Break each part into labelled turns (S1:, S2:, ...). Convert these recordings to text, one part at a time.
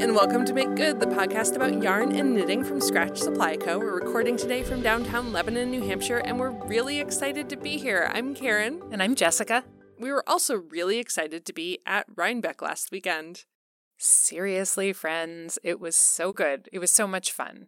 S1: and welcome to Make Good, the podcast about yarn and knitting from Scratch Supply Co. We're recording today from downtown Lebanon, New Hampshire, and we're really excited to be here. I'm Karen.
S2: And I'm Jessica.
S1: We were also really excited to be at Rhinebeck last weekend.
S2: Seriously, friends, it was so good. It was so much fun.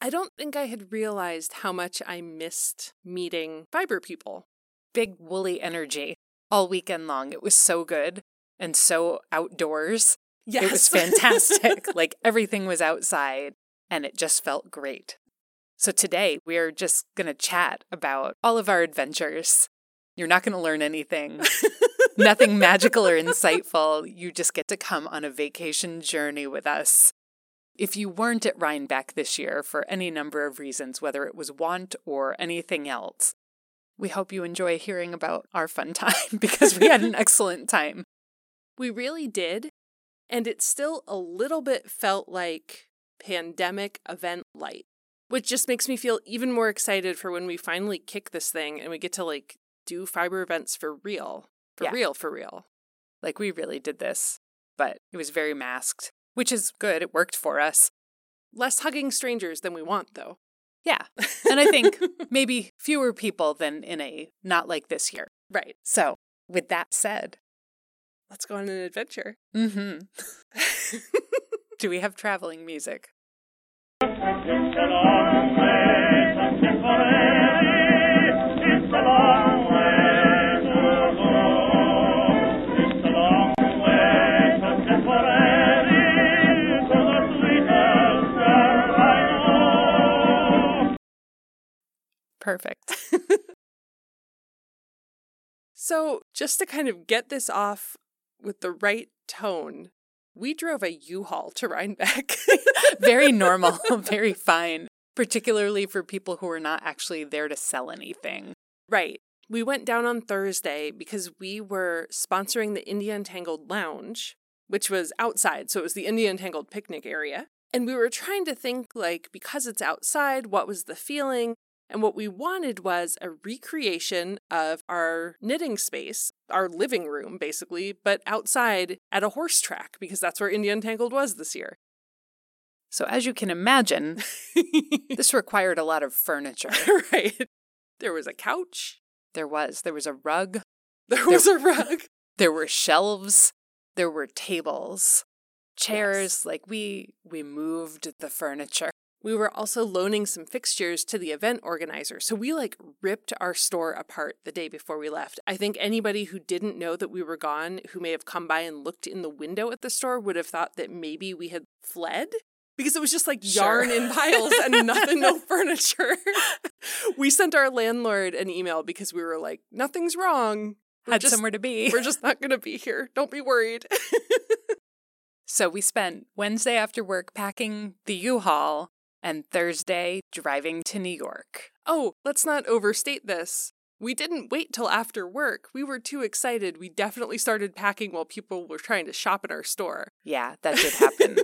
S1: I don't think I had realized how much I missed meeting fiber people.
S2: Big woolly energy all weekend long. It was so good and so outdoors.
S1: Yes.
S2: It was fantastic. like everything was outside and it just felt great. So today we're just going to chat about all of our adventures. You're not going to learn anything, nothing magical or insightful. You just get to come on a vacation journey with us. If you weren't at Rhinebeck this year for any number of reasons, whether it was want or anything else, we hope you enjoy hearing about our fun time because we had an excellent time.
S1: We really did. And it still a little bit felt like pandemic event light, which just makes me feel even more excited for when we finally kick this thing and we get to like do fiber events for real. For
S2: Yeah.
S1: real, for real.
S2: Like we really did this, but it was very masked, which is good. It worked for us.
S1: Less hugging strangers than we want, though.
S2: Yeah. And I think maybe fewer people than in a not like this year.
S1: right.
S2: So, with that said,
S1: Let's go on an adventure.
S2: hmm do we have traveling music?
S3: It's a long way from Tipperary. It's a long way to go. It's a long way from Tipperary to the sweetest where I know.
S2: Perfect.
S1: So, just to kind of get this off with the right tone, we drove a U-Haul to Rhinebeck.
S2: very normal, very fine, particularly for people who are not actually there to sell anything.
S1: Right. We went down on Thursday because we were sponsoring the Indie Untangled Lounge, which was outside. So it was the Indie Untangled picnic area. And we were trying to think, like, because it's outside, what was the feeling? And what we wanted was a recreation of our knitting space, our living room, basically, but outside at a horse track, because that's where Indie Untangled was this year.
S2: So, as you can imagine, this required a lot of furniture.
S1: right. There was a couch,
S2: There was. There was a rug.
S1: there was a rug.
S2: There were shelves. There were tables, chairs.
S1: Yes.
S2: Like we we moved the furniture.
S1: We were also loaning some fixtures to the event organizer. So we like ripped our store apart the day before we left. I think anybody who didn't know that we were gone, who may have come by and looked in the window at the store, would have thought that maybe we had fled because it was just like
S2: Sure.
S1: yarn in piles and nothing, no furniture. we sent our landlord an email because we were like, nothing's wrong. We're
S2: Had
S1: just,
S2: somewhere to be.
S1: We're just not going to be here. Don't be worried.
S2: So we spent Wednesday after work packing the U-Haul and Thursday driving to New York.
S1: Oh, let's not overstate this. We didn't wait till after work. We were too excited. We definitely started packing while people were trying to shop in our store.
S2: Yeah, that did happen.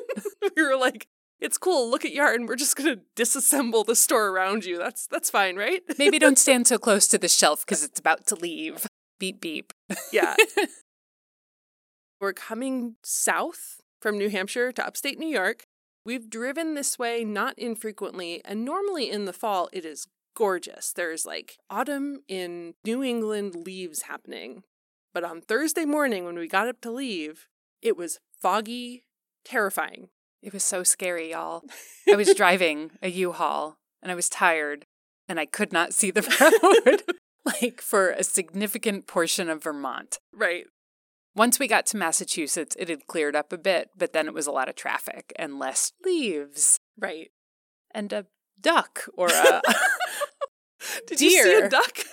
S1: we were like, "It's cool. Look at yarn. We're just going to disassemble the store around you. That's that's fine, right?"
S2: Maybe don't stand so close to the shelf because it's about to leave. Beep beep.
S1: yeah. we're coming south from New Hampshire to upstate New York. We've driven this way not infrequently, and normally in the fall it is gorgeous. There's like autumn in New England leaves happening. But on Thursday morning when we got up to leave, it was foggy, terrifying.
S2: It was so scary, y'all. I was driving a U-Haul and I was tired and I could not see the road like for a significant portion of Vermont.
S1: Right.
S2: Once we got to Massachusetts, it had cleared up a bit, but then it was a lot of traffic and less leaves
S1: Right.
S2: and a duck or a
S1: Did you see a duck?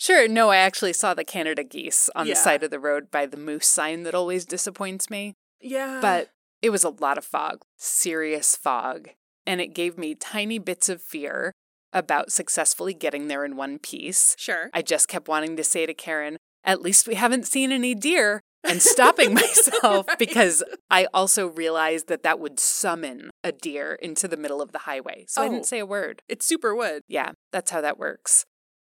S2: Sure, no, I actually saw the Canada geese on
S1: Yeah.
S2: the side of the road by the moose sign that always disappoints me.
S1: yeah.
S2: But it was a lot of fog, serious fog. And it gave me tiny bits of fear about successfully getting there in one piece.
S1: sure.
S2: I just kept wanting to say to Karen, at least we haven't seen any deer, and stopping myself
S1: Right.
S2: because I also realized that that would summon a deer into the middle of the highway. So I
S1: Oh.
S2: didn't say a word.
S1: It's super wood.
S2: Yeah, that's how that works.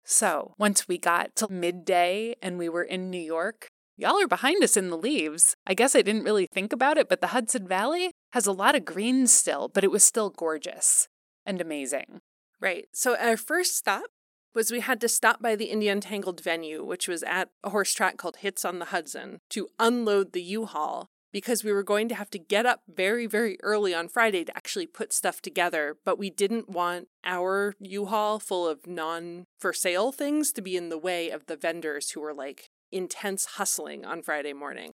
S2: So once we got to midday and we were in New York, y'all are behind us in the leaves. I guess I didn't really think about it, but the Hudson Valley, has a lot of green still, but it was still gorgeous and amazing.
S1: Right. So our first stop was we had to stop by the Indie Untangled venue, which was at a horse track called Hits on the Hudson, to unload the U-Haul because we were going to have to get up very, very early on Friday to actually put stuff together. But we didn't want our U-Haul full of non for sale things to be in the way of the vendors who were like intense hustling on Friday morning.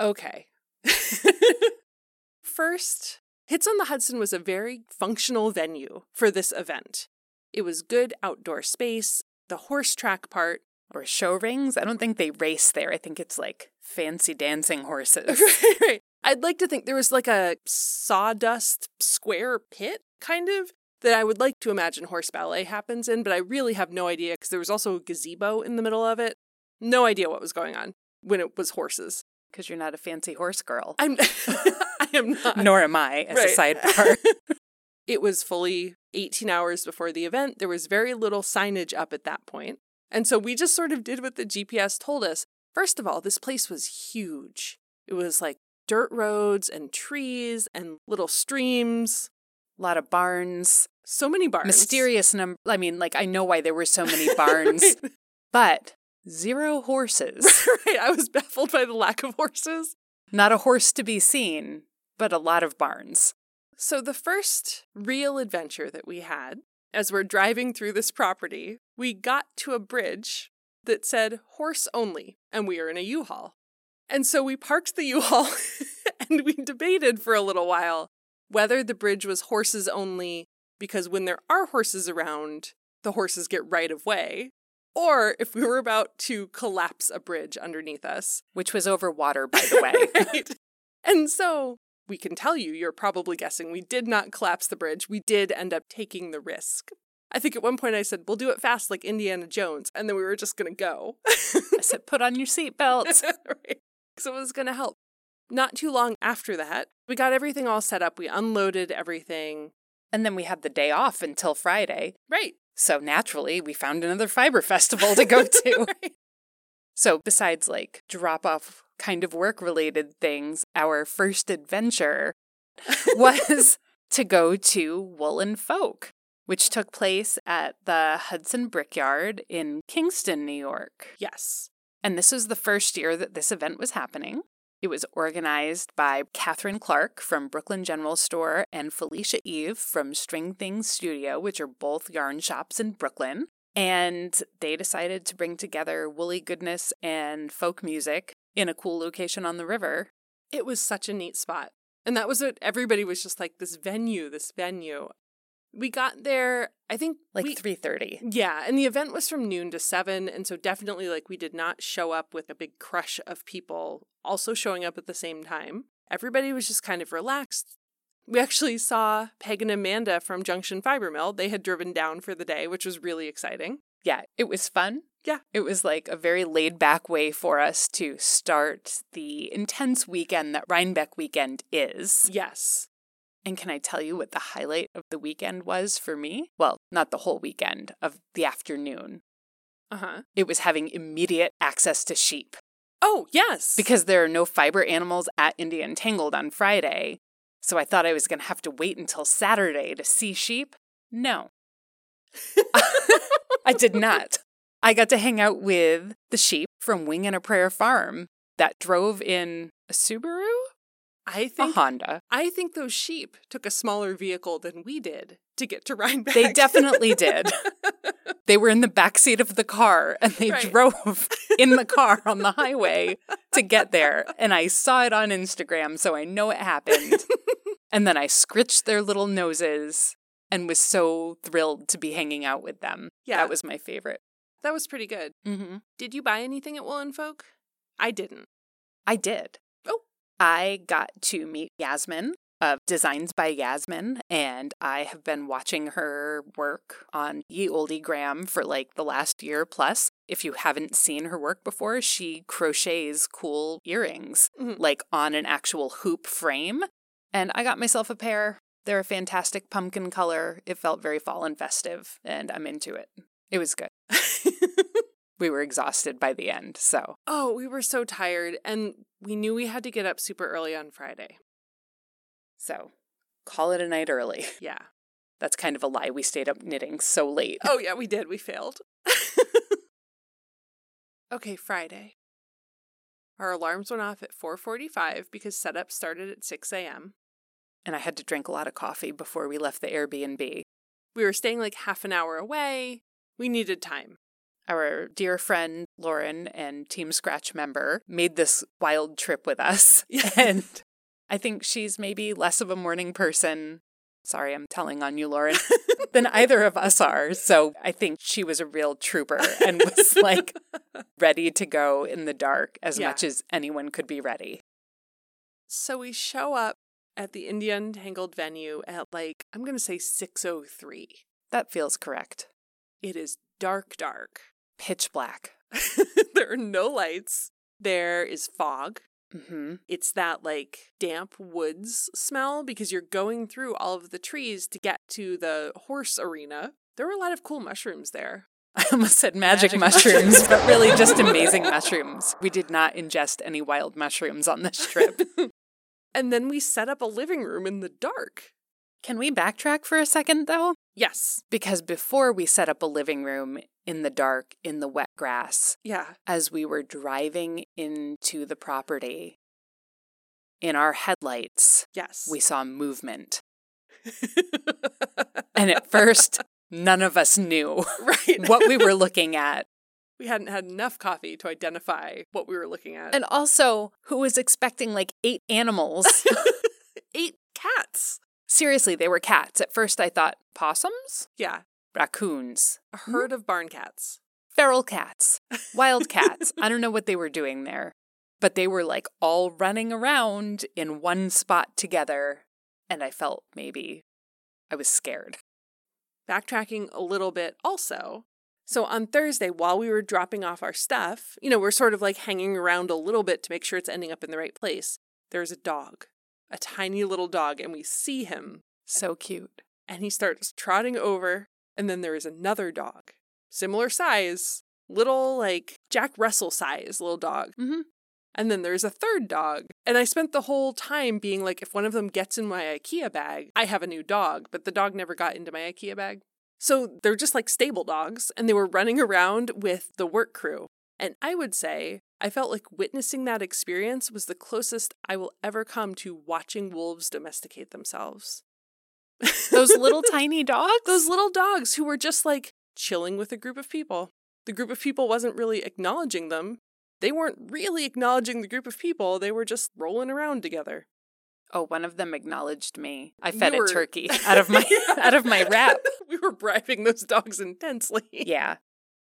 S1: Okay. First, Hits on the Hudson was a very functional venue for this event. It was good outdoor space. The horse track part
S2: Or show rings. I don't think they race there. I think it's like fancy dancing horses.
S1: right, right. I'd like to think there was like a sawdust square pit, kind of, that I would like to imagine horse ballet happens in, but I really have no idea because there was also a gazebo in the middle of it. No idea what was going on when it was horses.
S2: Because you're not a fancy horse girl.
S1: I'm, I am not.
S2: Nor am I, as a
S1: Right.
S2: sidebar.
S1: It was fully 18 hours before the event. There was very little signage up at that point. And so we just sort of did what the GPS told us. First of all, this place was huge. It was like dirt roads and trees and little streams,
S2: a lot of barns.
S1: so many barns.
S2: Mysterious number. I mean, like, I know why there were so many barns,
S1: right.
S2: but zero horses.
S1: right. I was baffled by the lack of horses.
S2: Not a horse to be seen, but a lot of barns.
S1: So, the first real adventure that we had as we're driving through this property, we got to a bridge that said horse only, and we are in a U Haul. And so we parked the U Haul and we debated for a little while whether the bridge was horses only because when there are horses around, the horses get right of way, or if we were about to collapse a bridge underneath us.
S2: Which was over water, by the way.
S1: right. And so we can tell you, you're probably guessing, we did not collapse the bridge. We did end up taking the risk. I think at one point I said, we'll do it fast like Indiana Jones. And then we were just going to go.
S2: I said, put on your seatbelts.
S1: right. So it was going to help. Not too long after that, we got everything all set up. We unloaded everything.
S2: And then we had the day off until Friday.
S1: Right.
S2: So naturally, we found another fiber festival to go to.
S1: right.
S2: So, besides like drop off kind of work related things, our first adventure was to go to Woolen Folk, which took place at the Hudson Brickyard in Kingston, New York.
S1: Yes.
S2: And this was the first year that this event was happening. It was organized by Catherine Clark from Brooklyn General Store and Felicia Eve from String Things Studio, which are both yarn shops in Brooklyn. And they decided to bring together woolly goodness and folk music in a cool location on the river.
S1: It was such a neat spot. And that was what everybody was just like, this venue, this venue. We got there, I think
S2: Like 3:30.
S1: Yeah, and the event was from noon to seven, and so definitely like we did not show up with a big crush of people also showing up at the same time. Everybody was just kind of relaxed. We actually saw Peg and Amanda from Junction Fiber Mill. They had driven down for the day, which was really exciting.
S2: Yeah, it was fun.
S1: Yeah.
S2: It was like a very laid back way for us to start the intense weekend that Rhinebeck weekend is.
S1: Yes.
S2: And can I tell you what the highlight of the weekend was for me? Well, not the whole weekend, of the afternoon.
S1: Uh huh.
S2: It was having immediate access to sheep
S1: Oh, yes.
S2: because there are no fiber animals at Indie Untangled on Friday. So I thought I was going to have to wait until Saturday to see sheep. No, I did not. I got to hang out with the sheep from Wing and a Prayer Farm that drove in a Subaru,
S1: I think
S2: Honda.
S1: I think those sheep took a smaller vehicle than we did to get to Rhinebeck.
S2: They definitely did. They were in the back seat of the car and they
S1: Right.
S2: drove in the car on the highway to get there. And I saw it on Instagram, so I know it happened. and then I scritched their little noses and was so thrilled to be hanging out with them.
S1: Yeah.
S2: That was my favorite.
S1: that was pretty good.
S2: Mm-hmm.
S1: Did you buy anything at Woolen Folk? I didn't.
S2: I did.
S1: Oh.
S2: I got to meet Yasmen of Designs by Yasmen, and I have been watching her work on Ye Oldie Gram for like the last year plus. If you haven't seen her work before, she crochets cool earrings,
S1: Mhm.
S2: like on an actual hoop frame. And I got myself a pair. They're a fantastic pumpkin color. It felt very fall and festive, and I'm into it. It was good. We were exhausted by the end, so
S1: oh, we were so tired, and we knew we had to get up super early on Friday.
S2: So call it a night early.
S1: Yeah.
S2: That's kind of a lie. We stayed up knitting so late.
S1: Oh yeah, we did. We failed. okay, Friday. Our alarms went off at 4:45 because setup started at 6 a.m.
S2: And I had to drink a lot of coffee before we left the Airbnb.
S1: We were staying like half an hour away. We needed time.
S2: Our dear friend Lauren and Team Scratch member made this wild trip with us. And I think she's maybe less of a morning person. Sorry, I'm telling on you, Lauren, than either of us are. So I think she was a real trooper and was like ready to go in the dark as
S1: Yeah.
S2: much as anyone could be ready.
S1: So we show up at the Indie Untangled venue at like I'm going to say 6:03.
S2: That feels correct.
S1: It is dark dark.
S2: Pitch black.
S1: there are no lights. There is fog.
S2: hmm
S1: It's that like damp woods smell because you're going through all of the trees to get to the horse arena. There were a lot of cool mushrooms there.
S2: I almost said magic,
S1: Magic
S2: mushrooms,
S1: mushrooms.
S2: but really just amazing mushrooms. We did not ingest any wild mushrooms on this trip.
S1: And then we set up a living room in the dark.
S2: Can we backtrack for a second, though?
S1: Yes.
S2: Because before we set up a living room in the dark, in the wet grass,
S1: Yeah.
S2: as we were driving into the property, in our headlights,
S1: Yes.
S2: we saw movement. And at first, none of us knew
S1: right.
S2: what we were looking at.
S1: We hadn't had enough coffee to identify what we were looking at.
S2: And also, who was expecting like eight animals?
S1: eight cats.
S2: Seriously, they were cats. At first, I thought possums,
S1: Yeah.
S2: raccoons,
S1: A herd of barn cats.
S2: feral cats, wild cats. I don't know what they were doing there, but they were like all running around in one spot together. And I felt maybe I was scared.
S1: backtracking a little bit also. So on Thursday, while we were dropping off our stuff, you know, we're sort of like hanging around a little bit to make sure it's ending up in the right place. There's a dog, a tiny little dog, and we see him
S2: So cute.
S1: and he starts trotting over. And then there is another dog, similar size, little like Jack Russell size little dog.
S2: Mm-hmm.
S1: And then there's a third dog. And I spent the whole time being like, if one of them gets in my IKEA bag, I have a new dog. But the dog never got into my IKEA bag. So they're just like stable dogs. And they were running around with the work crew. And I would say I felt like witnessing that experience was the closest I will ever come to watching wolves domesticate themselves.
S2: Those little tiny dogs?
S1: Those little dogs who were just like chilling with a group of people. The group of people wasn't really acknowledging them. They weren't really acknowledging the group of people. They were just rolling around together.
S2: Oh, one of them acknowledged me. I fed
S1: were-
S2: it turkey out of my out of my wrap.
S1: we were bribing those dogs intensely.
S2: Yeah.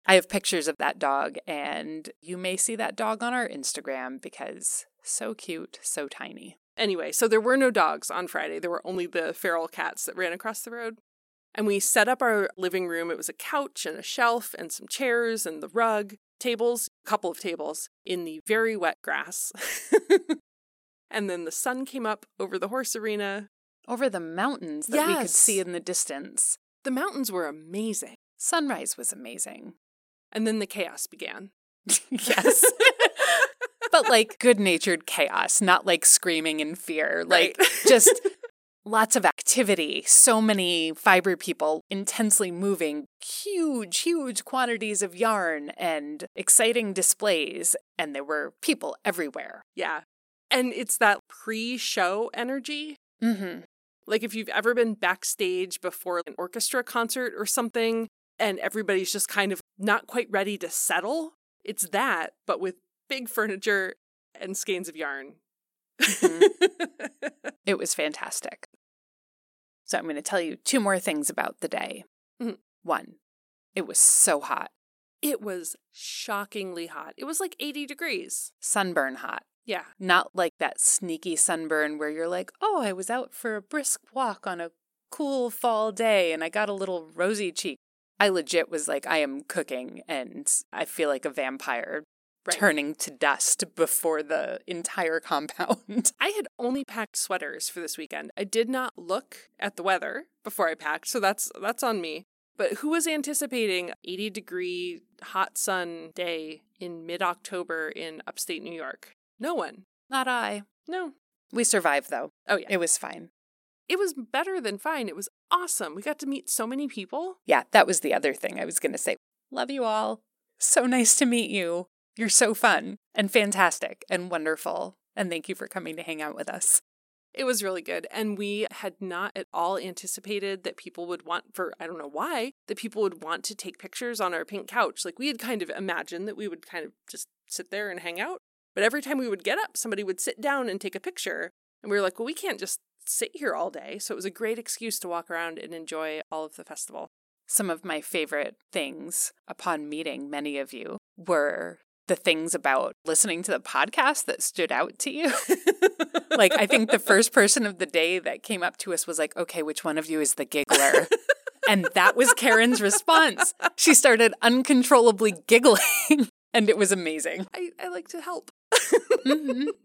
S2: I have pictures of that dog, and you may see that dog on our Instagram because so cute, so tiny.
S1: Anyway, so there were no dogs on Friday. There were only the feral cats that ran across the road. And we set up our living room. It was a couch and a shelf and some chairs and the rug, tables, a couple of tables in the very wet grass. And then the sun came up over the horse arena.
S2: Over the mountains that we could see in the distance.
S1: The mountains were amazing.
S2: Sunrise was amazing.
S1: And then the chaos began.
S2: yes. but like good natured chaos, not like screaming in fear. Like
S1: Right.
S2: just lots of activity, so many fiber people intensely moving, huge, huge quantities of yarn and exciting displays. And there were people everywhere.
S1: Yeah. And it's that pre show energy.
S2: Mm-hmm.
S1: Like if you've ever been backstage before an orchestra concert or something, and everybody's just kind of not quite ready to settle, it's that, but with big furniture and skeins of yarn.
S2: It was fantastic. So I'm going to tell you two more things about the day.
S1: Mhm.
S2: One, it was so hot,
S1: it was shockingly hot. It was like 80 degrees.
S2: sunburn hot.
S1: Yeah.
S2: Not like that sneaky sunburn where you're like, oh, I was out for a brisk walk on a cool fall day and I got a little rosy cheek. I legit was like, I am cooking and I feel like a vampire
S1: Right.
S2: turning to dust before the entire compound.
S1: I had only packed sweaters for this weekend. I did not look at the weather before I packed, so that's that's on me. But who was anticipating 80 degree hot sun day in mid-October in upstate New York? No one.
S2: Not I.
S1: No.
S2: We survived though.
S1: Oh yeah.
S2: It was fine.
S1: It was better than fine. It was awesome. We got to meet so many people.
S2: Yeah, that was the other thing I was going to say. Love you all. So nice to meet you. You're so fun and fantastic and wonderful. And thank you for coming to hang out with us.
S1: It was really good. And we had not at all anticipated that people would want, for I don't know why, that people would want to take pictures on our pink couch. Like we had kind of imagined that we would kind of just sit there and hang out. But every time we would get up, somebody would sit down and take a picture. And we were like, well, we can't just sit here all day. So it was a great excuse to walk around and enjoy all of the festival.
S2: Some of my favorite things upon meeting many of you were the things about listening to the podcast that stood out to you. like, I think the first person of the day that came up to us was like, okay, which one of you is the giggler? and that was Karen's response. She started uncontrollably giggling, and it was amazing.
S1: I, I like to help.
S2: Mhm.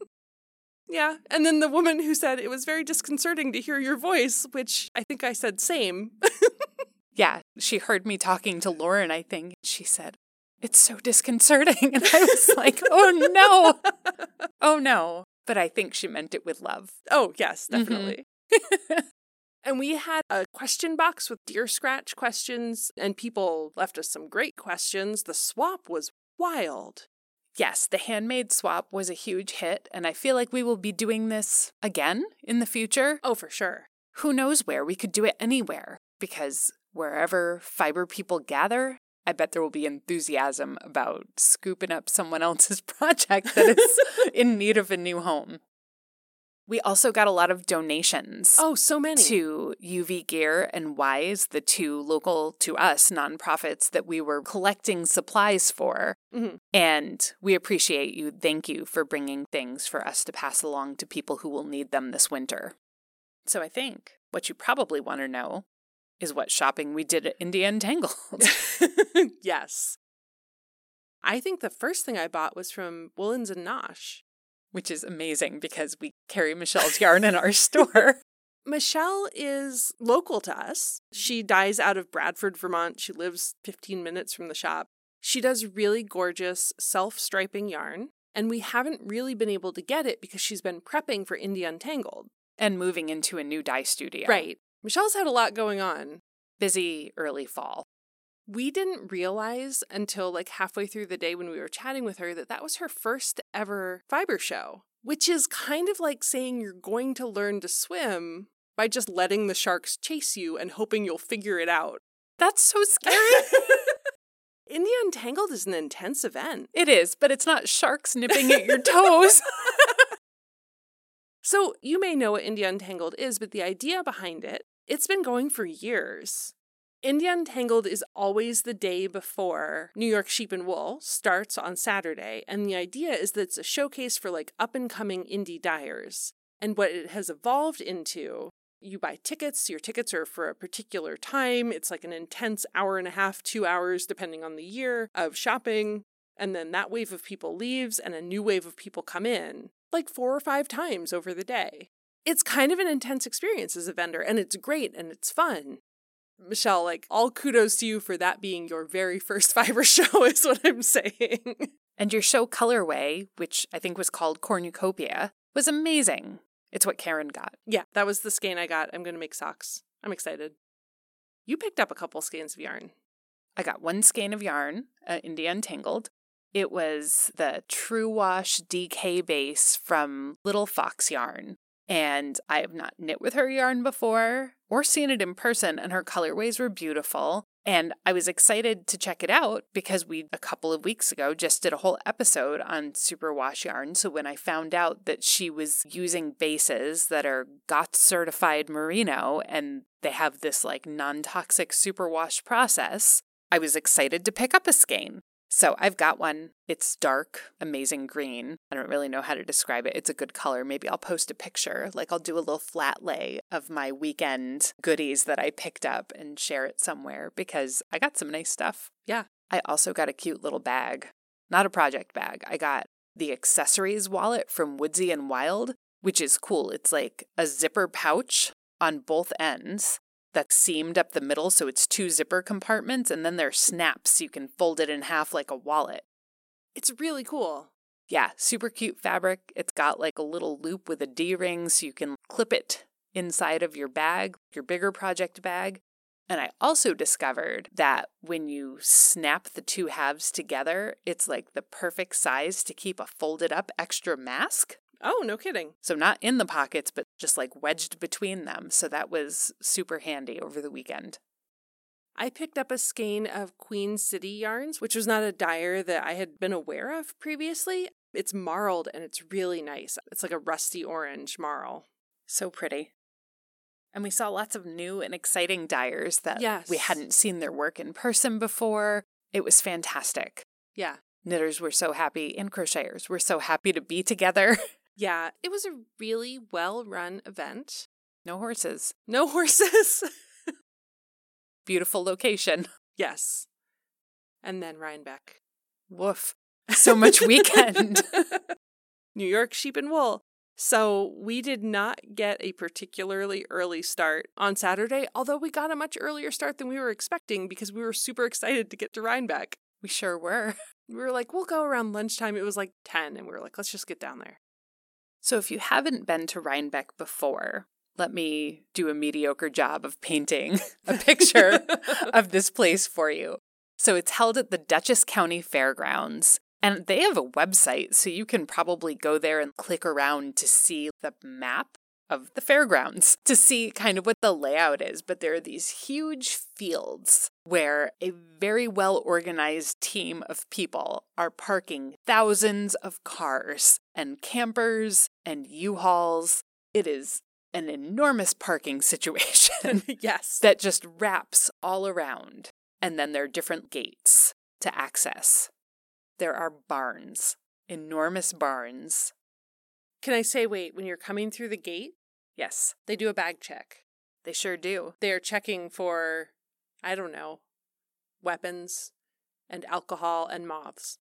S1: Yeah. And then the woman who said it was very disconcerting to hear your voice, which I think I said same.
S2: Yeah, she heard me talking to Lauren, I think. She said, It's so disconcerting. And I was like, Oh no. Oh no. But I think she meant it with love.
S1: oh, yes, definitely. and we had a question box with dear scratch questions, and people left us some great questions. The swap was wild.
S2: Yes, the handmade swap was a huge hit, and I feel like we will be doing this again in the future.
S1: Oh, for sure.
S2: Who knows where? We could do it anywhere because wherever fiber people gather, I bet there will be enthusiasm about scooping up someone else's project that is in need of a new home. We also got a lot of donations.
S1: Oh, so many.
S2: to UV Gear and Wise, the two local to us nonprofits that we were collecting supplies for.
S1: Mhm.
S2: And we appreciate you. Thank you for bringing things for us to pass along to people who will need them this winter. So I think what you probably want to know is what shopping we did at Indie Untangled.
S1: yes. I think the first thing I bought was from Woolens and Nosh.
S2: Which is amazing because we carry Michelle's yarn in our store.
S1: Michelle is local to us. She dyes out of Bradford, Vermont. She lives 15 minutes from the shop. She does really gorgeous self striping yarn, and we haven't really been able to get it because she's been prepping for Indie Untangled.
S2: and moving into a new dye studio.
S1: Right. Michelle's had a lot going on.
S2: Busy early fall.
S1: We didn't realize until like halfway through the day when we were chatting with her that that was her first ever fiber show, which is kind of like saying you're going to learn to swim by just letting the sharks chase you and hoping you'll figure it out.
S2: That's so scary.
S1: Indie Untangled is an intense event.
S2: it is, but it's not sharks nipping at your toes.
S1: So, you may know what Indie Untangled is, but the idea behind it, it's been going for years. Indie Untangled is always the day before New York Sheep and Wool starts on Saturday, and the idea is that it's a showcase for like up and coming indie dyers. And what it has evolved into, you buy tickets, your tickets are for a particular time. It's like an intense hour and a half, two hours, depending on the year of shopping. And then that wave of people leaves and a new wave of people come in, like four or five times over the day. It's kind of an intense experience as a vendor, and it's great and it's fun. Michelle, like, all kudos to you for that being your very first fiber show, is what I'm saying.
S2: and your show colorway, which I think was called Cornucopia, was amazing. It's what Karen got.
S1: yeah, that was the skein I got. I'm going to make socks. I'm excited. You picked up a couple skeins of yarn.
S2: I got one skein of yarn, uh, Indie Untangled. It was the True Wash DK base from Little Fox Yarn. And I have not knit with her yarn before or seen it in person, and her colorways were beautiful. And I was excited to check it out because we, a couple of weeks ago, just did a whole episode on superwash yarn. So when I found out that she was using bases that are GOTS certified merino and they have this like non toxic superwash process, I was excited to pick up a skein. So I've got one. It's dark, amazing green. I don't really know how to describe it. It's a good color. Maybe I'll post a picture. Like I'll do a little flat lay of my weekend goodies that I picked up and share it somewhere because I got some nice stuff.
S1: Yeah.
S2: I also got a cute little bag. Not a project bag. I got the accessories wallet from Woodsy and Wild, which is cool. It's like a zipper pouch on both ends that's seamed up the middle, so it's two zipper compartments, and then there are snaps so you can fold it in half like a wallet.
S1: It's really cool.
S2: Yeah, super cute fabric. It's got like a little loop with a D ring so you can clip it inside of your bag, your bigger project bag. And I also discovered that when you snap the two halves together, it's like the perfect size to keep a folded up extra mask.
S1: Oh, no kidding.
S2: So, not in the pockets, but just like wedged between them. So, that was super handy over the weekend.
S1: I picked up a skein of Queen City yarns, which was not a dyer that I had been aware of previously. It's marled and it's really nice. It's like a rusty orange marl.
S2: So pretty. And we saw lots of new and exciting dyers that
S1: Yes.
S2: we hadn't seen their work in person before. It was fantastic.
S1: Yeah.
S2: Knitters were so happy and crocheters were so happy to be together.
S1: Yeah. It was a really well run event.
S2: no horses.
S1: No horses.
S2: Beautiful location.
S1: yes. And then Rhinebeck.
S2: Woof. So much weekend.
S1: New York sheep and wool. So we did not get a particularly early start on Saturday, although we got a much earlier start than we were expecting because we were super excited to get to Rhinebeck.
S2: we sure were.
S1: We were like, we'll go around lunchtime. It was like 10, and we were like, let's just get down there.
S2: So if you haven't been to Rhinebeck before, let me do a mediocre job of painting a picture of this place for you. So it's held at the Dutchess County Fairgrounds, and they have a website, so you can probably go there and click around to see the map of the fairgrounds to see kind of what the layout is. But there are these huge fields where a very well organized team of people are parking thousands of cars and campers and U Hauls. It is an enormous parking situation
S1: yes.
S2: that just wraps all around. And then there are different gates to access. There are barns, enormous barns.
S1: Can I say, wait, when you're coming through the gate,
S2: Yes,
S1: they do a bag check.
S2: they sure do.
S1: They're checking for, I don't know, weapons and alcohol and moths.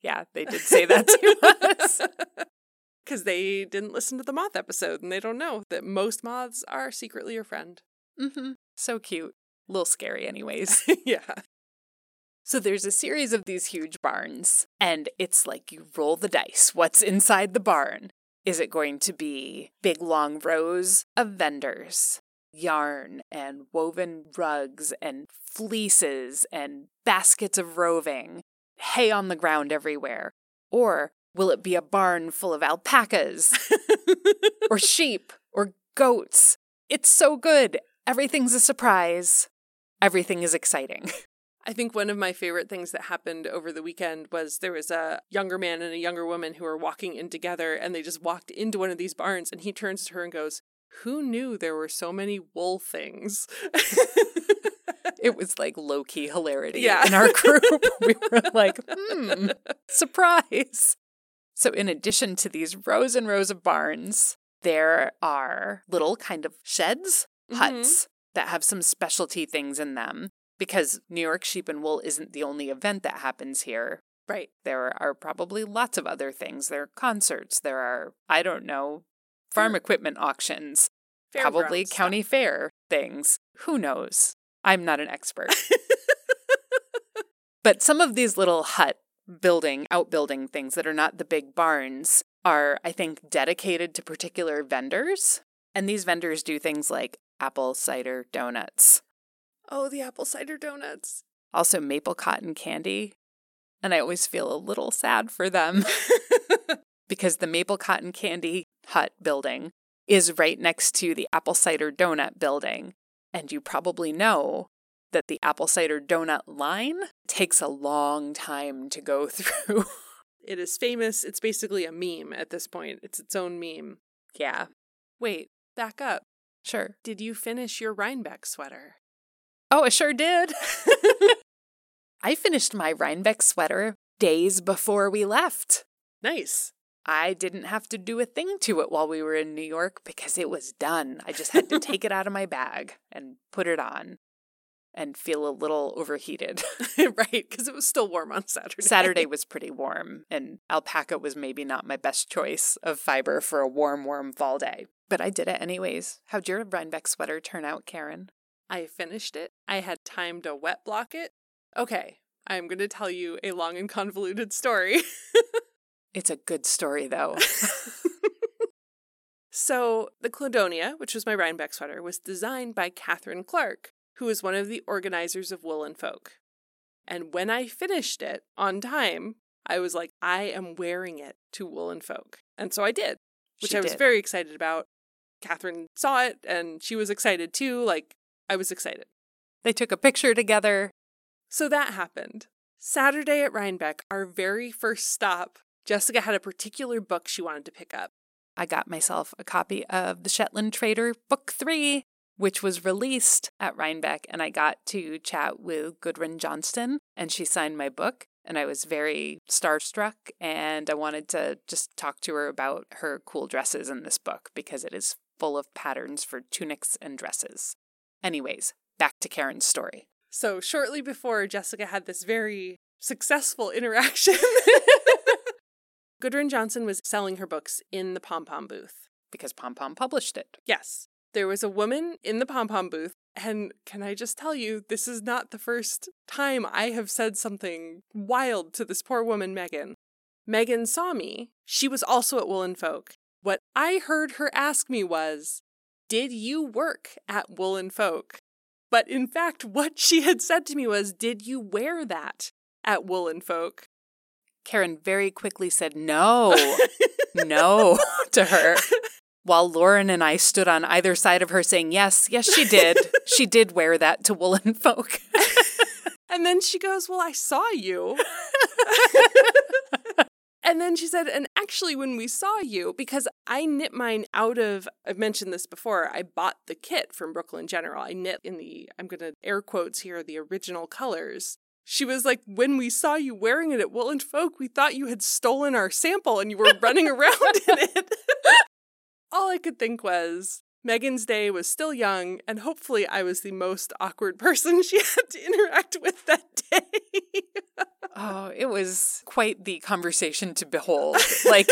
S2: Yeah, they did say that to us.
S1: Because they didn't listen to the moth episode and they don't know that most moths are secretly your friend.
S2: hmm So cute. A little scary, anyways.
S1: yeah.
S2: So there's a series of these huge barns, and it's like you roll the dice. What's inside the barn? Is it going to be big long rows of vendors, yarn and woven rugs and fleeces and baskets of roving, hay on the ground everywhere? Or will it be a barn full of alpacas or sheep or goats? It's so good. Everything's a surprise. Everything is exciting.
S1: I think one of my favorite things that happened over the weekend was there was a younger man and a younger woman who were walking in together and they just walked into one of these barns and he turns to her and goes, Who knew there were so many wool things?
S2: it was like low key hilarity
S1: Yeah.
S2: in our group. we were like, hmm, surprise. So, in addition to these rows and rows of barns, there are little kind of sheds,
S1: Mhm.
S2: huts that have some specialty things in them because New York Sheep and Wool isn't the only event that happens here.
S1: right.
S2: There are probably lots of other things. There are concerts, there are, I don't know, mm. farm equipment auctions, probably
S1: Fairground
S2: county fair things. Who knows? I'm not an expert. but some of these little hut building, outbuilding things that are not the big barns are, I think, dedicated to particular vendors. And these vendors do things like apple cider donuts,
S1: Oh, the apple cider donuts.
S2: also maple cotton candy. And I always feel a little sad for them because the maple cotton candy hut building is right next to the apple cider donut building. And you probably know that the apple cider donut line takes a long time to go through.
S1: It is famous. It's basically a meme at this point. It's its own meme.
S2: yeah,
S1: Wait, back up.
S2: sure.
S1: Did you finish your Rhinebeck sweater?
S2: Oh, I sure did. I finished my Rhinebeck sweater days before we left.
S1: Nice.
S2: I didn't have to do a thing to it while we were in New York because it was done. I just had to take it out of my bag and put it on and feel a little overheated.
S1: right, because it was still warm on Saturday.
S2: Saturday was pretty warm, and alpaca was maybe not my best choice of fiber for a warm, warm fall day. But I did it anyways. How'd your Rhinebeck sweater turn out, Karen?
S1: I finished it. I had time to wet block it. Okay, I'm going to tell you a long and convoluted story.
S2: It's a good story, though.
S1: So, the Cladonia, which was my Rhinebeck sweater, was designed by Catherine Clark, who was one of the organizers of Woolen Folk. And when I finished it on time, I was like, I am wearing it to Woolen Folk. And so I did, which
S2: She
S1: I was
S2: did.
S1: very excited about. Catherine saw it and she was excited too. Like, I was excited.
S2: They took a picture together.
S1: So that happened. Saturday at Rhinebeck, our very first stop, Jessica had a particular book she wanted to pick up.
S2: I got myself a copy of The Shetland Trader Book 3, which was released at Rhinebeck, and I got to chat with Gudrun Johnston, and she signed my book. And I was very starstruck, and I wanted to just talk to her about her cool dresses in this book because it is full of patterns for tunics and dresses. Anyways, back to Karen's story.
S1: So, shortly before, Jessica had this very successful interaction. Gudrun Johnston was selling her books in the pom pom booth.
S2: Because Pom Pom published it.
S1: Yes, there was a woman in the pom pom booth. And can I just tell you, this is not the first time I have said something wild to this poor woman, Megan. Megan saw me. She was also at Woolen Folk. What I heard her ask me was, Did you work at Woolen Folk? But in fact, what she had said to me was, Did you wear that at Woolen Folk?
S2: Karen very quickly said no, no to her. While Lauren and I stood on either side of her saying, Yes, yes, she did. she did wear that to Woolen Folk.
S1: And then she goes, Well, I saw you. and then she said, And actually, when we saw you, because I knit mine out of, I've mentioned this before, I bought the kit from Brooklyn General. I knit in the, I'm going to air quotes here, the original colors. She was like, When we saw you wearing it at Woolen Folk, we thought you had stolen our sample and you were running around in it. All I could think was, Megan's day was still young, and hopefully I was the most awkward person she had to interact with that day.
S2: Oh, it was quite the conversation to behold. Like,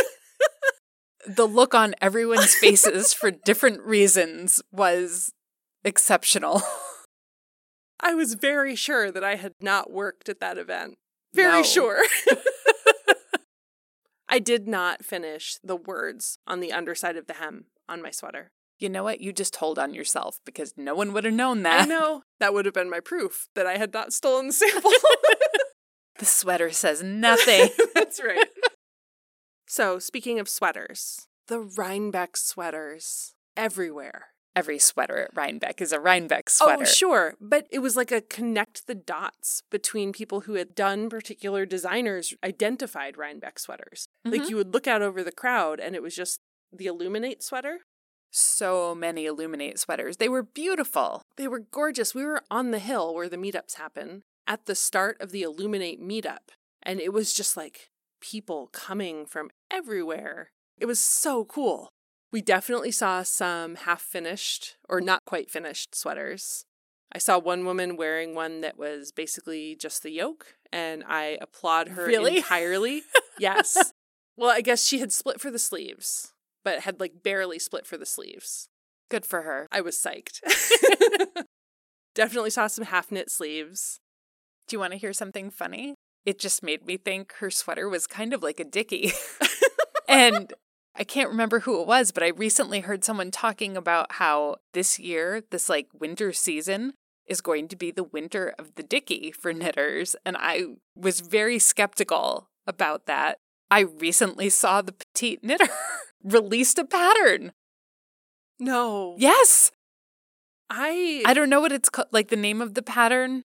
S2: the look on everyone's faces for different reasons was exceptional.
S1: I was very sure that I had not worked at that event. Very
S2: No.
S1: sure. I did not finish the words on the underside of the hem on my sweater.
S2: You know what? You just told on yourself because no one would have known that.
S1: I know that would have been my proof that I had not stolen the sample.
S2: The sweater says nothing.
S1: That's right. So, speaking of sweaters, the Rhinebeck sweaters everywhere.
S2: Every sweater at Rhinebeck is a Rhinebeck sweater.
S1: Oh, sure. But it was like a connect the dots between people who had done particular designers identified Rhinebeck sweaters. Like
S2: Mhm.
S1: you would look out over the crowd and it was just the Illuminate sweater.
S2: So many Illuminate sweaters. They were beautiful.
S1: They were gorgeous. We were on the hill where the meetups happen at the start of the Illuminate meetup. And it was just like people coming from everywhere. It was so cool. We definitely saw some half finished or not quite finished sweaters. I saw one woman wearing one that was basically just the yoke, and I applaud her
S2: Really?
S1: entirely. yes. Well, I guess she had split for the sleeves, but had like barely split for the sleeves.
S2: Good for her.
S1: I was psyched. Definitely saw some half knit sleeves.
S2: Do you want to hear something funny? It just made me think her sweater was kind of like a dickie. and I can't remember who it was, but I recently heard someone talking about how this year, this like winter season, is going to be the winter of the dickie for knitters. And I was very skeptical about that. I recently saw the petite knitter released a pattern.
S1: No.
S2: Yes.
S1: I
S2: I don't know what it's called, like the name of the pattern.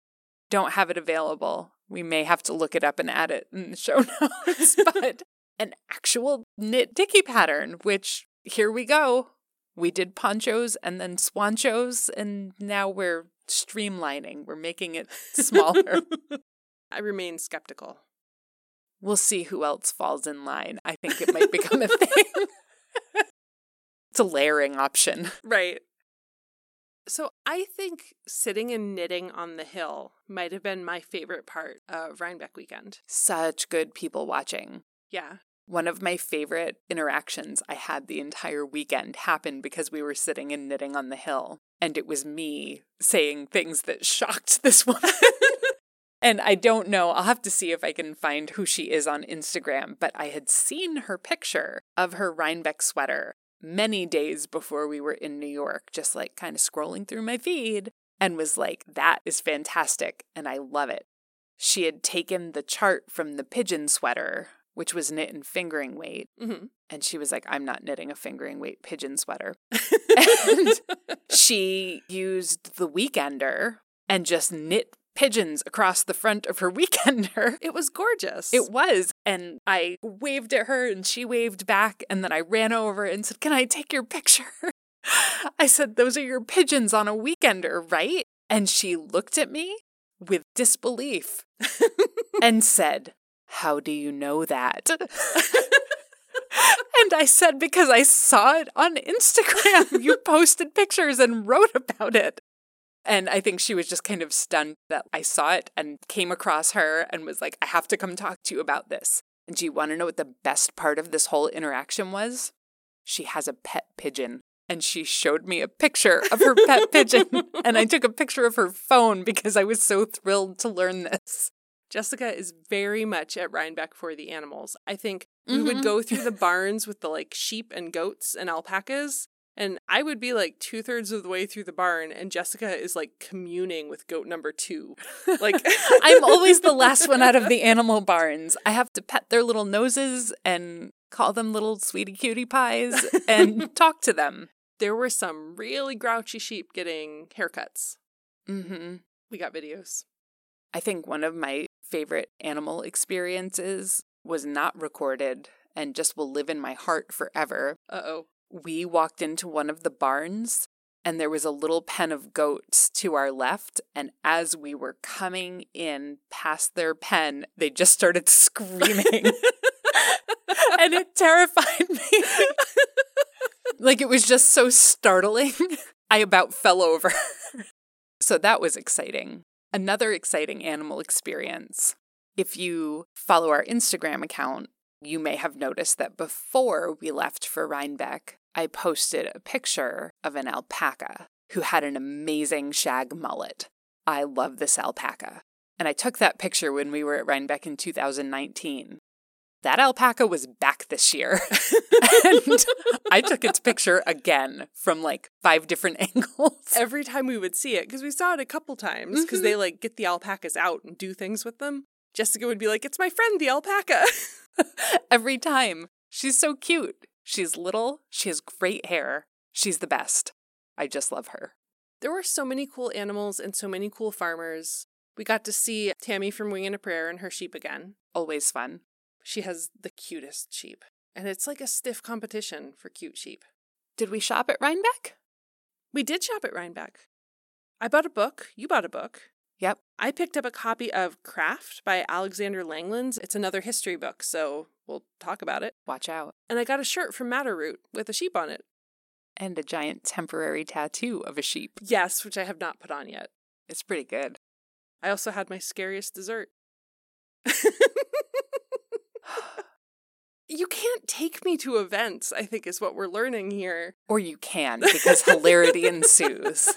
S2: Don't have it available. We may have to look it up and add it in the show notes, but an actual knit dicky pattern, which here we go. We did ponchos and then swanchos, and now we're streamlining. We're making it smaller.
S1: I remain skeptical.
S2: We'll see who else falls in line. I think it might become a thing. it's a layering option.
S1: Right. So I think sitting and knitting on the hill might have been my favorite part of Rhinebeck weekend.
S2: Such good people watching.
S1: Yeah.
S2: One of my favorite interactions I had the entire weekend happened because we were sitting and knitting on the hill, and it was me saying things that shocked this woman. and I don't know, I'll have to see if I can find who she is on Instagram, but I had seen her picture of her Rhinebeck sweater many days before we were in New York, just like kind of scrolling through my feed and was like, that is fantastic and I love it. She had taken the chart from the pigeon sweater, which was knit in fingering weight,
S1: Mhm.
S2: and she was like, I'm not knitting a fingering weight pigeon sweater. and she used the weekender and just knit pigeons across the front of her weekender.
S1: It was gorgeous.
S2: It was. And I waved at her and she waved back. And then I ran over and said, Can I take your picture? I said, Those are your pigeons on a weekender, right? And she looked at me with disbelief and said, How do you know that? and I said, Because I saw it on Instagram. You posted pictures and wrote about it. And I think she was just kind of stunned that I saw it and came across her and was like, I have to come talk to you about this. And do you want to know what the best part of this whole interaction was? She has a pet pigeon. And she showed me a picture of her pet pigeon. And I took a picture of her phone because I was so thrilled to learn this.
S1: Jessica is very much at Rhinebeck for the animals. I think we would
S2: Mhm.
S1: go through the barns with the like sheep and goats and alpacas, and I would be like two thirds of the way through the barn, and Jessica is like communing with goat number two. Like
S2: I'm always the last one out of the animal barns. I have to pet their little noses and call them little sweetie cutie pies and talk to them.
S1: there were some really grouchy sheep getting haircuts.
S2: Mm-hmm.
S1: We got videos.
S2: I think one of my favorite animal experiences was not recorded and just will live in my heart forever.
S1: Uh oh.
S2: We walked into one of the barns and there was a little pen of goats to our left. And as we were coming in past their pen, they just started screaming. and it terrified me. like it was just so startling. I about fell over. so that was exciting. Another exciting animal experience. If you follow our Instagram account, you may have noticed that before we left for Rhinebeck, I posted a picture of an alpaca who had an amazing shag mullet. I love this alpaca. And I took that picture when we were at Rhinebeck in 2019. That alpaca was back this year. and I took its picture again from like five different angles.
S1: Every time we would see it, because we saw it a couple times, because they mm-hmm. like get the alpacas out and do things with them. Jessica would be like, "It's my friend, the alpaca."
S2: Every time. She's so cute. She's little. She has great hair. She's the best. I just love her.
S1: There were so many cool animals and so many cool farmers. We got to see Tammy from Wing and a Prayer and her sheep again.
S2: Always fun.
S1: She has the cutest sheep. And it's like a stiff competition for cute sheep.
S2: Did we shop at Rhinebeck?
S1: We did shop at Rhinebeck. I bought a book. You bought a book.
S2: Yep.
S1: I picked up a copy of Craeft by Alexander Langlands. It's another history book, so we'll talk about it.
S2: Watch out.
S1: And I got a shirt from Madder Root with a sheep on it.
S2: And a giant temporary tattoo of a sheep.
S1: Yes, which I have not put on yet.
S2: It's pretty good.
S1: I also had my scariest dessert. you can't take me to events, I think is what we're learning here.
S2: Or you can because hilarity ensues.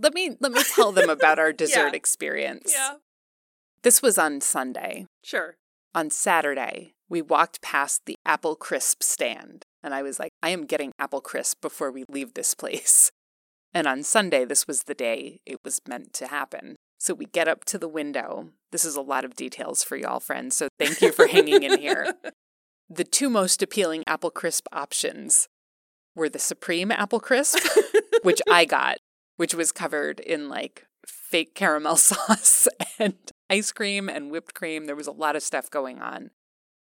S2: Let me let me tell them about our dessert
S1: Yeah.
S2: experience.
S1: Yeah.
S2: This was on Sunday.
S1: Sure.
S2: On Saturday, we walked past the apple crisp stand, and I was like, I am getting apple crisp before we leave this place. And on Sunday, this was the day it was meant to happen. So we get up to the window. This is a lot of details for y'all, friends, so thank you for hanging in here. The two most appealing apple crisp options were the Supreme apple crisp, which I got, which was covered in like fake caramel sauce and ice cream and whipped cream. There was a lot of stuff going on.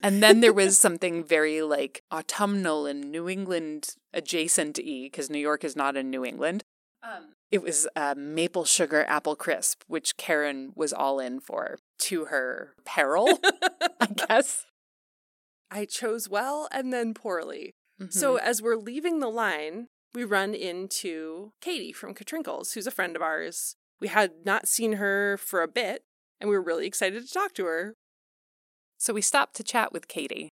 S2: And then there was something very like autumnal and New England adjacent y, because New York is not in New England. Um, it was a maple sugar apple crisp, which Karen was all in for to her peril, I guess.
S1: I chose well and then poorly.
S2: Mm-hmm.
S1: So as we're leaving the line, we run into Katie from Katrinkles, who's a friend of ours. We had not seen her for a bit, and we were really excited to talk to her.
S2: So we stopped to chat with Katie.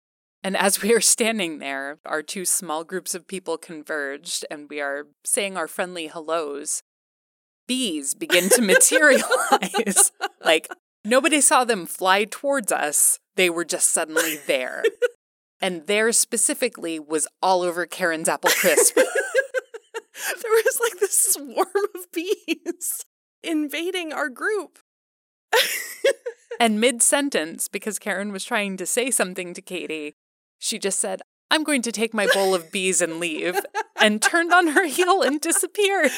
S2: And as we are standing there, our two small groups of people converged and we are saying our friendly hellos. Bees begin to materialize. like nobody saw them fly towards us, they were just suddenly there. And theirs specifically was all over Karen's apple crisp.
S1: there was like this swarm of bees invading our group.
S2: and mid sentence, because Karen was trying to say something to Katie, she just said, I'm going to take my bowl of bees and leave, and turned on her heel and disappeared.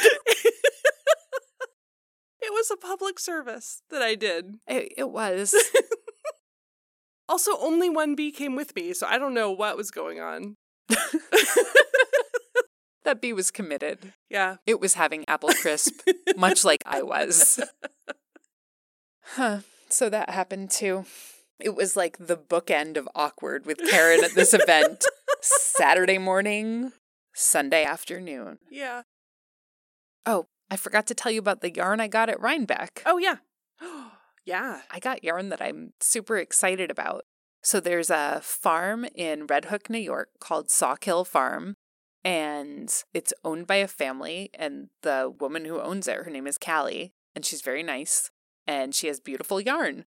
S1: It was a public service that I did.
S2: It, it was.
S1: Also, only one bee came with me, so I don't know what was going on.
S2: That bee was committed.
S1: Yeah.
S2: It was having apple crisp, much like I was. Huh. So that happened too. It was like the bookend of awkward with Karen at this event. Saturday morning, Sunday afternoon.
S1: Yeah.
S2: Oh, I forgot to tell you about the yarn I got at Rhinebeck.
S1: Oh, yeah. yeah.
S2: I got yarn that I'm super excited about. So there's a farm in Red Hook, New York called Sawkill Farm, and it's owned by a family. And the woman who owns it, her name is Callie, and she's very nice, and she has beautiful yarn.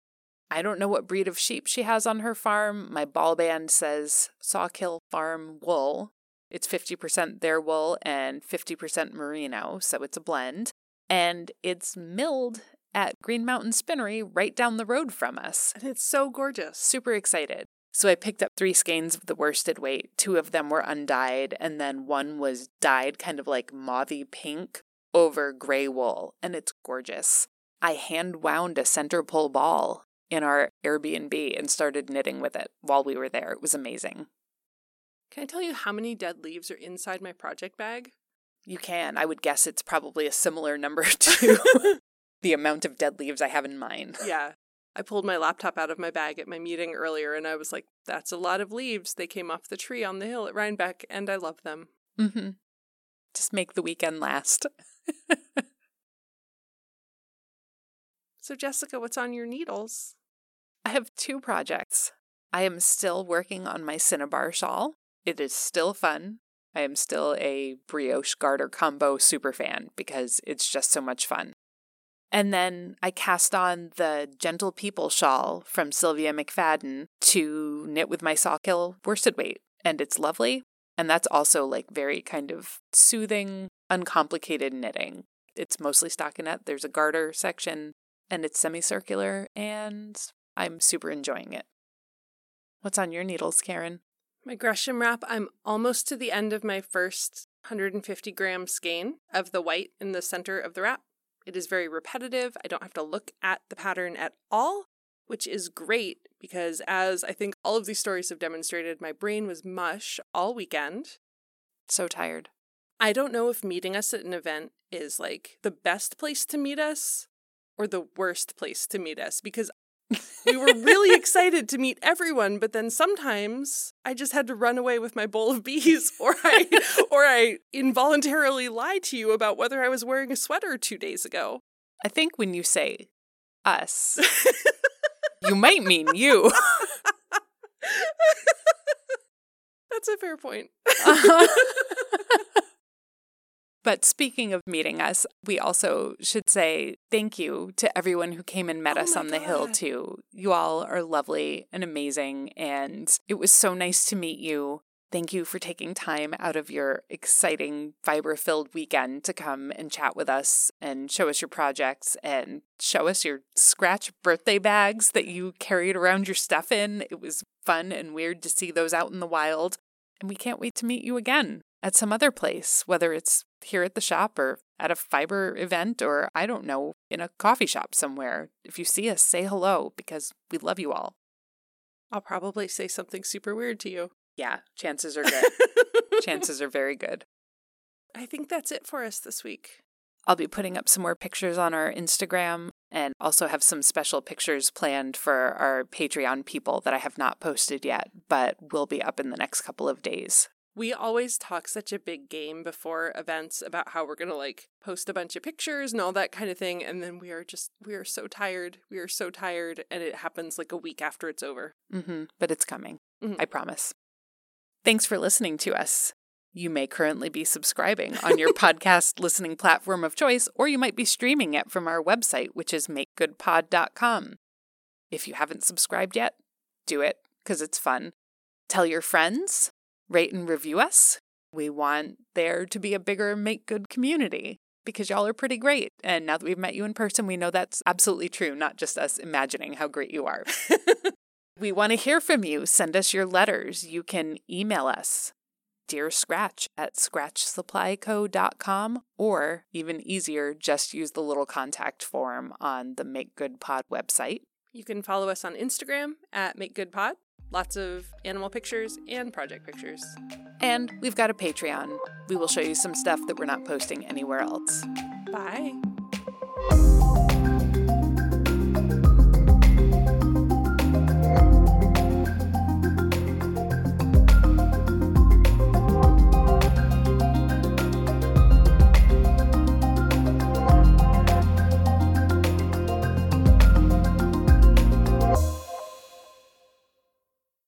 S2: I don't know what breed of sheep she has on her farm. My ball band says Sawkill Farm wool. It's 50% their wool and 50% merino, so it's a blend. And it's milled at Green Mountain Spinnery right down the road from us.
S1: And it's so gorgeous.
S2: Super excited. So I picked up three skeins of the worsted weight. Two of them were undyed, and then one was dyed kind of like mauvey pink over gray wool, and it's gorgeous. I hand wound a center pull ball in our Airbnb and started knitting with it while we were there. It was amazing.
S1: Can I tell you how many dead leaves are inside my project bag?
S2: You can. I would guess it's probably a similar number to the amount of dead leaves I have in mine.
S1: Yeah. I pulled my laptop out of my bag at my meeting earlier and I was like, that's a lot of leaves. They came off the tree on the hill at Rhinebeck and I love them.
S2: Mm-hmm. Just make the weekend last.
S1: So, Jessica, what's on your needles?
S2: I have two projects. I am still working on my Cinnabar shawl. It is still fun. I am still a brioche garter combo super fan because it's just so much fun. And then I cast on the Gentle People shawl from Sylvia McFadden to knit with my Sawkill worsted weight. And it's lovely. And that's also like very kind of soothing, uncomplicated knitting. It's mostly stockinette. There's a garter section and it's semicircular and I'm super enjoying it. What's on your needles, Karen?
S1: My Gresham wrap, I'm almost to the end of my first 150 gram skein of the white in the center of the wrap. It is very repetitive. I don't have to look at the pattern at all, which is great because, as I think all of these stories have demonstrated, my brain was mush all weekend.
S2: So tired.
S1: I don't know if meeting us at an event is like the best place to meet us or the worst place to meet us because we were really excited to meet everyone, but then sometimes I just had to run away with my bowl of bees or I or I involuntarily lied to you about whether I was wearing a sweater 2 days ago.
S2: I think when you say us, you might mean you.
S1: That's a fair point.
S2: Uh-huh. But speaking of meeting us, we also should say thank you to everyone who came and met
S1: Oh
S2: us on the hill, too. You all are lovely and amazing, and it was so nice to meet you. Thank you for taking time out of your exciting, fiber filled weekend to come and chat with us and show us your projects and show us your scratch birthday bags that you carried around your stuff in. It was fun and weird to see those out in the wild. And we can't wait to meet you again at some other place, whether it's here at the shop or at a fiber event or I don't know, in a coffee shop somewhere. If you see us, say hello because we love you all.
S1: I'll probably say something super weird to you.
S2: Yeah, chances are good. chances are very good.
S1: I think that's it for us this week.
S2: I'll be putting up some more pictures on our Instagram and also have some special pictures planned for our Patreon people that I have not posted yet, but will be up in the next couple of days.
S1: We always talk such a big game before events about how we're going to like post a bunch of pictures and all that kind of thing. And then we are just, we are so tired. We are so tired. And it happens like a week after it's over.
S2: hmm but it's coming.
S1: Mhm.
S2: I promise. Thanks for listening to us. You may currently be subscribing on your podcast listening platform of choice, or you might be streaming it from our website, which is makegoodpod.com. If you haven't subscribed yet, do it because it's fun. Tell your friends, rate and review us. We want there to be a bigger Make Good community because y'all are pretty great. And now that we've met you in person, we know that's absolutely true, not just us imagining how great you are. we want to hear from you. Send us your letters. You can email us, Dear Scratch at scratchsupplyco.com, or even easier, just use the little contact form on the Make Good Pod website.
S1: You can follow us on Instagram at Make Good Pod. Lots of animal pictures and project pictures.
S2: And we've got a Patreon. We will show you some stuff that we're not posting anywhere else.
S1: Bye.